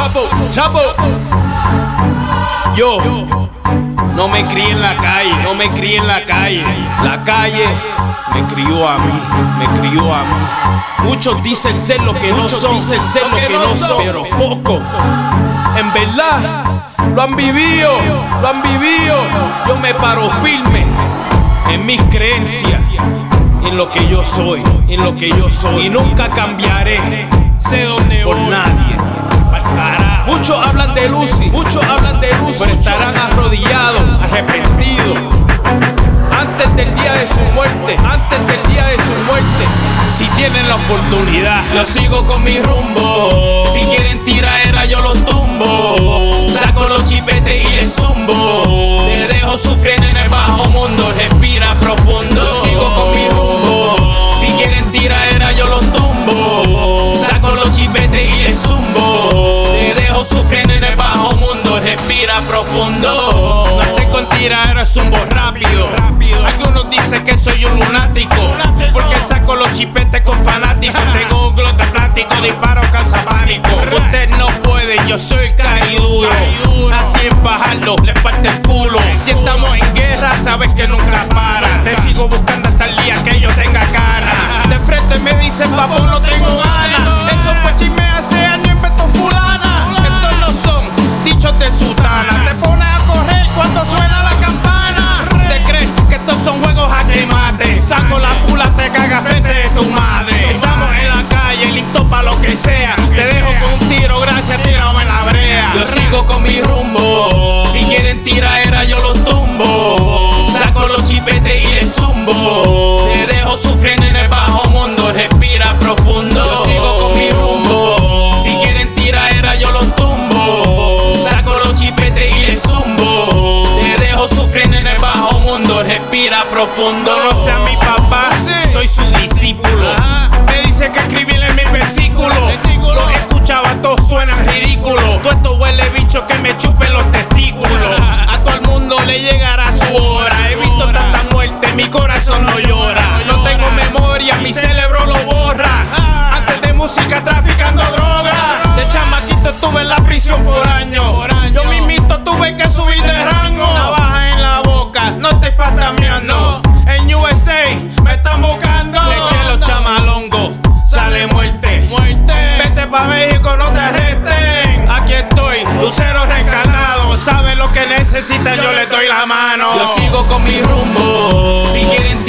Chapo, chapo. Yo no me crié en la calle, no me crié en la calle. La calle me crió a mí, me crió a mí. Muchos dicen ser lo que no son, dicen ser lo que no son, pero poco. En verdad, lo han vivido, lo han vivido. Yo me paro firme en mis creencias, en lo que yo soy, en lo que yo soy. Y nunca cambiaré, sé dónde por nadie. Muchos hablan de Lucy, muchos hablan de Lucy, pero estarán arrodillados, arrepentidos. Antes del día de su muerte, antes del día de su muerte, si tienen la oportunidad, yo sigo con mi rumbo. No te con tiraera, zumbo rápido. Algunos dicen que soy un lunático. Porque saco los chipetes con fanáticos. Tengo un glote plástico, disparo casa pánico. Ustedes no pueden, yo soy cariduro. Así en fajarlo, le parte el culo. Si estamos en guerra, sabes que nunca para. Te sigo buscando hasta el día que yo tenga cara. De frente me dicen, papo, no tengo ganas. De sutana. Te pones a correr cuando suena la campana. ¿Te crees que estos son juegos a que mate? Saco la pula, te caga frente de tu madre. Estamos en la calle, listos para lo que sea. Te dejo con profundo. No sea mi papá, soy su discípulo. Me dice que escribirle mil versículos. Los escuchaba, todos suenan ridículos. Todo esto huele bicho que me chupen los testículos. A todo el mundo le llegará su hora. He visto tanta muerte, mi corazón no llora. No tengo memoria, mi cerebro lo borra. Antes de música traficando droga. De chamaquito estuve en la prisión por año. Sabe lo que necesita, yo le doy la mano. Yo sigo con mi rumbo. Si quieren